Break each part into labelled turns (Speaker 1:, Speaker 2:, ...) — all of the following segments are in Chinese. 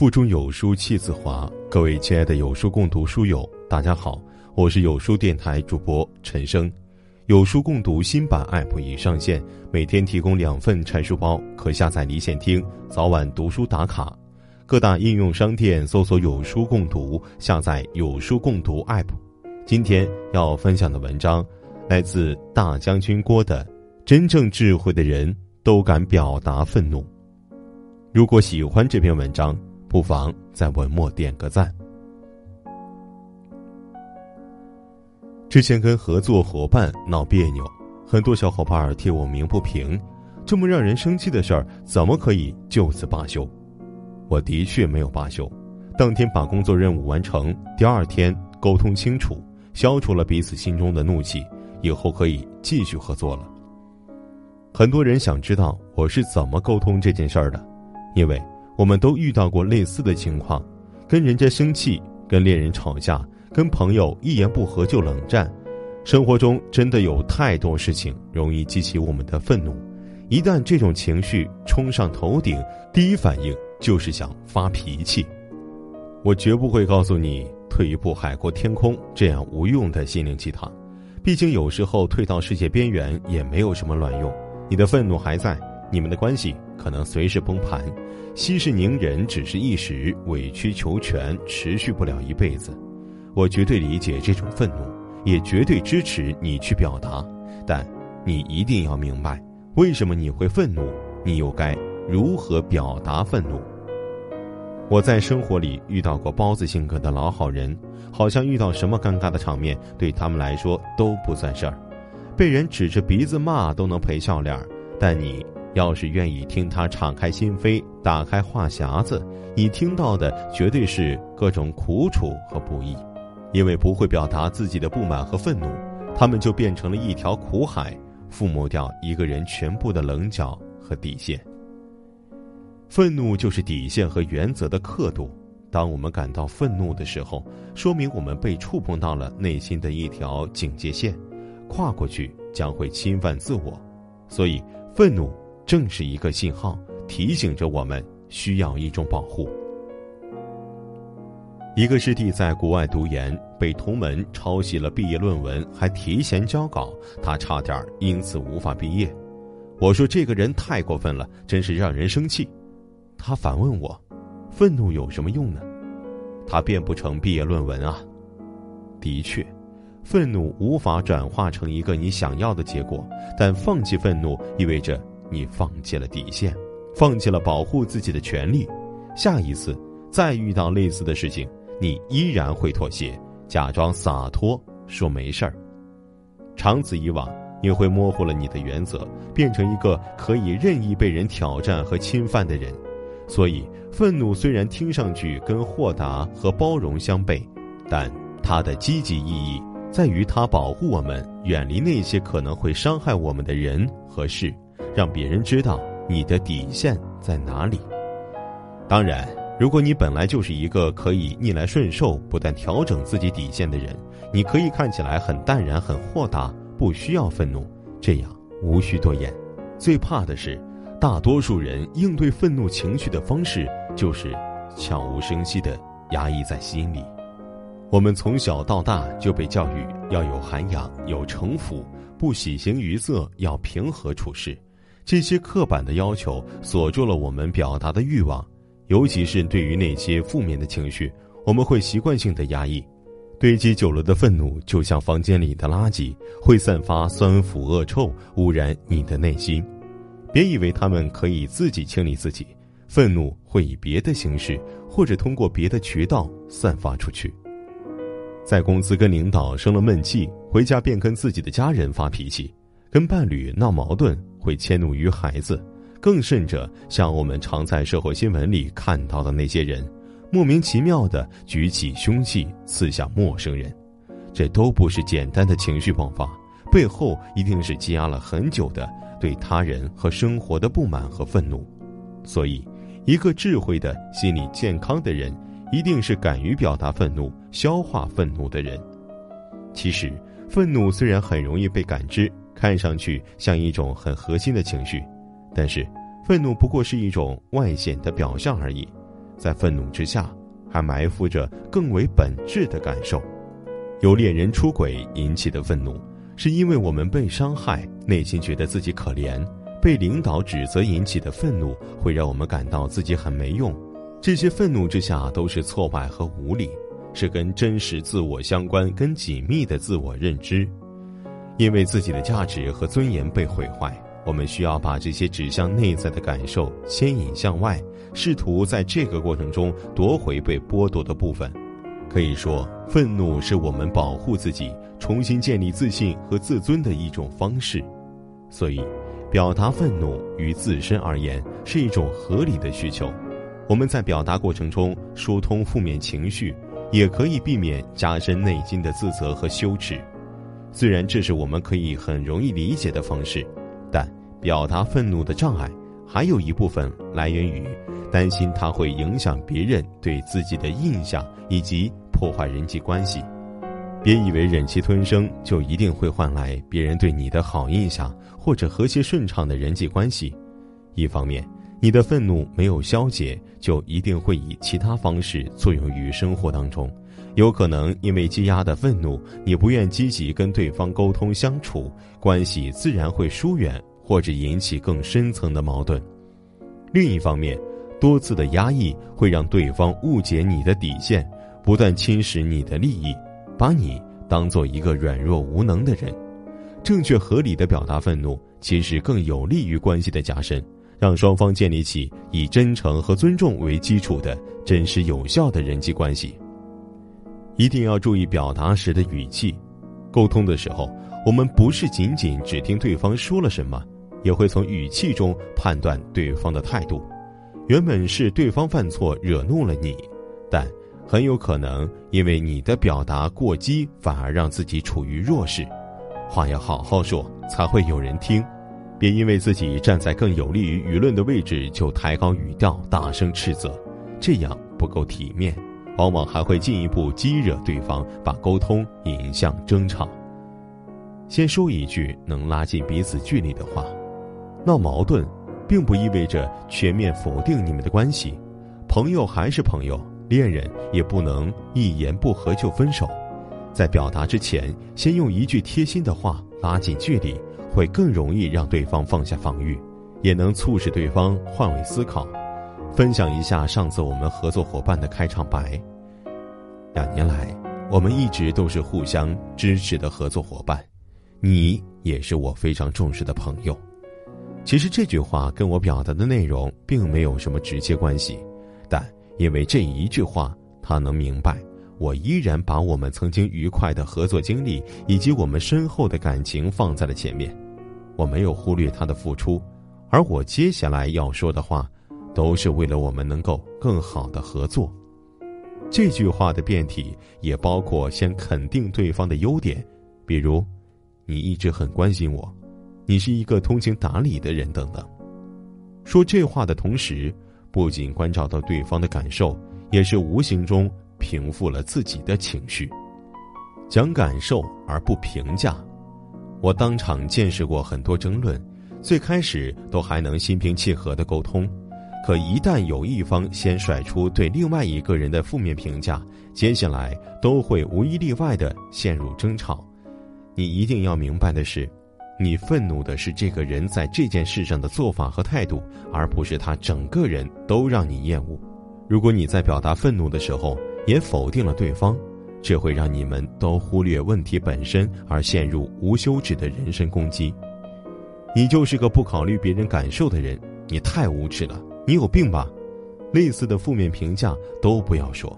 Speaker 1: 腹中有书气自华，各位亲爱的有书共读书友，大家好，我是有书电台主播陈生。有书共读新版 App 已上线，每天提供两份拆书包，可下载离线听，早晚读书打卡。各大应用商店搜索“有书共读”，下载有书共读 App。今天要分享的文章来自大将军郭的：“真正智慧的人都敢表达愤怒。”如果喜欢这篇文章，不妨在文末点个赞。之前跟合作伙伴闹别扭，很多小伙伴替我鸣不平，这么让人生气的事儿，怎么可以就此罢休？我的确没有罢休，当天把工作任务完成，第二天沟通清楚，消除了彼此心中的怒气，以后可以继续合作了。很多人想知道我是怎么沟通这件事儿的。因为我们都遇到过类似的情况，跟人家生气，跟恋人吵架，跟朋友一言不合就冷战。生活中真的有太多事情容易激起我们的愤怒，一旦这种情绪冲上头顶，第一反应就是想发脾气。我绝不会告诉你退一步海阔天空这样无用的心灵鸡汤，毕竟有时候退到世界边缘也没有什么卵用。你的愤怒还在，你们的关系。可能随时崩盘，息事宁人只是一时，委曲求全持续不了一辈子。我绝对理解这种愤怒，也绝对支持你去表达，但你一定要明白，为什么你会愤怒，你又该如何表达愤怒。我在生活里遇到过包子性格的老好人，好像遇到什么尴尬的场面，对他们来说都不算事儿，被人指着鼻子骂都能赔笑脸儿，但你。要是愿意听他敞开心扉、打开话匣子，你听到的绝对是各种苦楚和不易。因为不会表达自己的不满和愤怒，他们就变成了一条苦海，覆没掉一个人全部的棱角和底线。愤怒就是底线和原则的刻度。当我们感到愤怒的时候，说明我们被触碰到了内心的一条警戒线，跨过去将会侵犯自我。所以，愤怒。正是一个信号，提醒着我们需要一种保护。一个师弟在国外读研，被同门抄袭了毕业论文，还提前交稿，他差点因此无法毕业。我说这个人太过分了，真是让人生气。他反问我：“愤怒有什么用呢？”他变不成毕业论文啊。的确，愤怒无法转化成一个你想要的结果，但放弃愤怒意味着。你放弃了底线，放弃了保护自己的权利，下一次再遇到类似的事情，你依然会妥协，假装洒脱，说没事儿。长此以往，你会模糊了你的原则，变成一个可以任意被人挑战和侵犯的人。所以，愤怒虽然听上去跟豁达和包容相悖，但它的积极意义在于它保护我们，远离那些可能会伤害我们的人和事。让别人知道你的底线在哪里。当然，如果你本来就是一个可以逆来顺受、不断调整自己底线的人，你可以看起来很淡然、很豁达，不需要愤怒，这样无需多言。最怕的是，大多数人应对愤怒情绪的方式就是悄无声息的压抑在心里。我们从小到大就被教育要有涵养、有城府，不喜形于色，要平和处事。这些刻板的要求锁住了我们表达的欲望，尤其是对于那些负面的情绪，我们会习惯性的压抑。堆积久了的愤怒就像房间里的垃圾，会散发酸腐恶臭，污染你的内心。别以为他们可以自己清理自己，愤怒会以别的形式或者通过别的渠道散发出去。在公司跟领导生了闷气，回家便跟自己的家人发脾气，跟伴侣闹矛盾。会迁怒于孩子，更甚者，像我们常在社会新闻里看到的那些人，莫名其妙的举起凶器刺向陌生人，这都不是简单的情绪爆发，背后一定是积压了很久的对他人和生活的不满和愤怒。所以，一个智慧的心理健康的人，一定是敢于表达愤怒、消化愤怒的人。其实，愤怒虽然很容易被感知。看上去像一种很核心的情绪，但是愤怒不过是一种外显的表象而已。在愤怒之下，还埋伏着更为本质的感受。由恋人出轨引起的愤怒，是因为我们被伤害，内心觉得自己可怜；被领导指责引起的愤怒，会让我们感到自己很没用。这些愤怒之下都是挫败和无力，是跟真实自我相关、跟紧密的自我认知。因为自己的价值和尊严被毁坏，我们需要把这些指向内在的感受牵引向外，试图在这个过程中夺回被剥夺的部分。可以说，愤怒是我们保护自己、重新建立自信和自尊的一种方式。所以，表达愤怒于自身而言是一种合理的需求。我们在表达过程中疏通负面情绪，也可以避免加深内心的自责和羞耻。虽然这是我们可以很容易理解的方式，但表达愤怒的障碍还有一部分来源于担心它会影响别人对自己的印象以及破坏人际关系。别以为忍气吞声就一定会换来别人对你的好印象或者和谐顺畅的人际关系。一方面，你的愤怒没有消解，就一定会以其他方式作用于生活当中。有可能因为积压的愤怒，你不愿积极跟对方沟通相处，关系自然会疏远，或者引起更深层的矛盾。另一方面，多次的压抑会让对方误解你的底线，不断侵蚀你的利益，把你当做一个软弱无能的人。正确合理的表达愤怒，其实更有利于关系的加深，让双方建立起以真诚和尊重为基础的真实有效的人际关系。一定要注意表达时的语气，沟通的时候，我们不是仅仅只听对方说了什么，也会从语气中判断对方的态度。原本是对方犯错惹怒了你，但很有可能因为你的表达过激，反而让自己处于弱势。话要好好说，才会有人听。别因为自己站在更有利于舆论的位置，就抬高语调，大声斥责，这样不够体面。往往还会进一步激惹对方，把沟通引向争吵。先说一句能拉近彼此距离的话，闹矛盾，并不意味着全面否定你们的关系。朋友还是朋友，恋人也不能一言不合就分手。在表达之前，先用一句贴心的话拉近距离，会更容易让对方放下防御，也能促使对方换位思考。分享一下上次我们合作伙伴的开场白。两年来，我们一直都是互相支持的合作伙伴，你也是我非常重视的朋友。其实这句话跟我表达的内容并没有什么直接关系，但因为这一句话，他能明白我依然把我们曾经愉快的合作经历以及我们深厚的感情放在了前面。我没有忽略他的付出，而我接下来要说的话。都是为了我们能够更好的合作。这句话的变体也包括先肯定对方的优点，比如，你一直很关心我，你是一个通情达理的人等等。说这话的同时，不仅关照到对方的感受，也是无形中平复了自己的情绪。讲感受而不评价，我当场见识过很多争论，最开始都还能心平气和的沟通。可一旦有一方先甩出对另外一个人的负面评价，接下来都会无一例外的陷入争吵。你一定要明白的是，你愤怒的是这个人在这件事上的做法和态度，而不是他整个人都让你厌恶。如果你在表达愤怒的时候也否定了对方，这会让你们都忽略问题本身，而陷入无休止的人身攻击。你就是个不考虑别人感受的人，你太无耻了。你有病吧？类似的负面评价都不要说，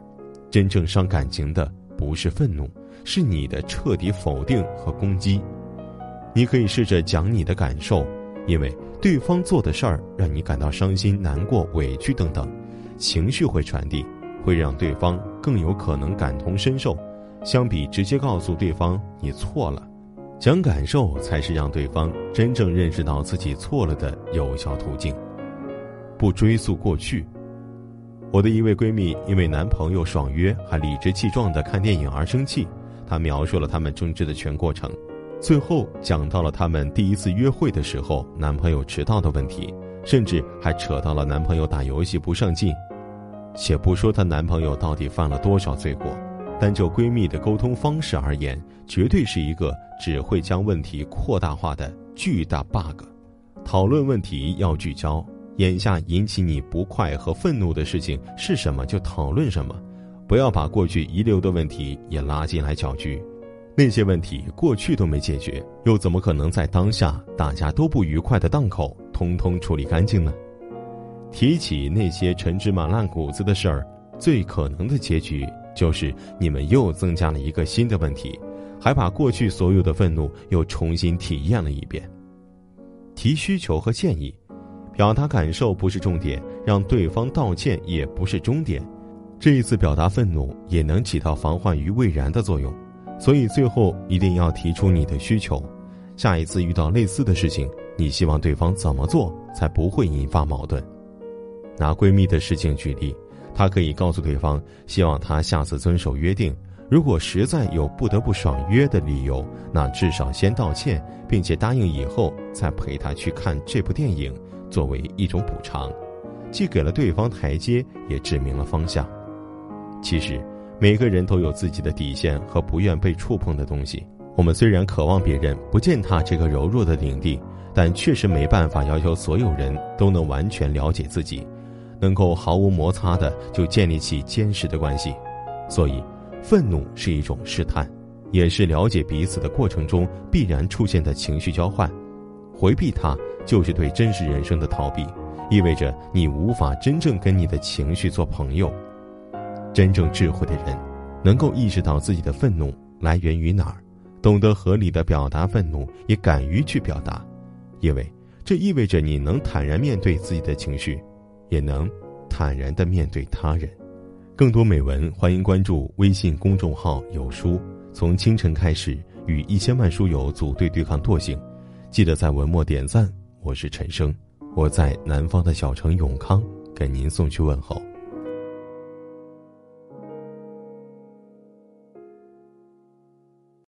Speaker 1: 真正伤感情的不是愤怒，是你的彻底否定和攻击。你可以试着讲你的感受，因为对方做的事儿让你感到伤心、难过、委屈等等，情绪会传递，会让对方更有可能感同身受。相比直接告诉对方你错了，讲感受才是让对方真正认识到自己错了的有效途径。不追溯过去，我的一位闺蜜因为男朋友爽约还理直气壮的看电影而生气。她描述了他们争执的全过程，最后讲到了他们第一次约会的时候，男朋友迟到的问题，甚至还扯到了男朋友打游戏不上进。且不说她男朋友到底犯了多少罪过，单就闺蜜的沟通方式而言，绝对是一个只会将问题扩大化的巨大 bug。讨论问题要聚焦，眼下引起你不快和愤怒的事情是什么就讨论什么，不要把过去遗留的问题也拉进来搅局。那些问题过去都没解决，又怎么可能在当下大家都不愉快的档口，通通处理干净呢？提起那些陈芝麻烂谷子的事儿，最可能的结局就是你们又增加了一个新的问题，还把过去所有的愤怒又重新体验了一遍。提需求和建议，表达感受不是重点，让对方道歉也不是终点。这一次表达愤怒也能起到防患于未然的作用。所以最后一定要提出你的需求，下一次遇到类似的事情，你希望对方怎么做才不会引发矛盾？拿闺蜜的事情举例，她可以告诉对方，希望她下次遵守约定。如果实在有不得不爽约的理由，那至少先道歉，并且答应以后再陪她去看这部电影，作为一种补偿，既给了对方台阶，也指明了方向。其实。每个人都有自己的底线和不愿被触碰的东西。我们虽然渴望别人不践踏这个柔弱的领地，但确实没办法要求所有人都能完全了解自己，能够毫无摩擦的就建立起坚实的关系。所以，愤怒是一种试探，也是了解彼此的过程中必然出现的情绪交换。回避它就是对真实人生的逃避，意味着你无法真正跟你的情绪做朋友。真正智慧的人，能够意识到自己的愤怒来源于哪儿，懂得合理的表达愤怒，也敢于去表达，因为这意味着你能坦然面对自己的情绪，也能坦然的面对他人。更多美文，欢迎关注微信公众号“有书”。从清晨开始，与一千万书友组队对抗惰性，记得在文末点赞。我是陈生，我在南方的小城永康，给您送去问候。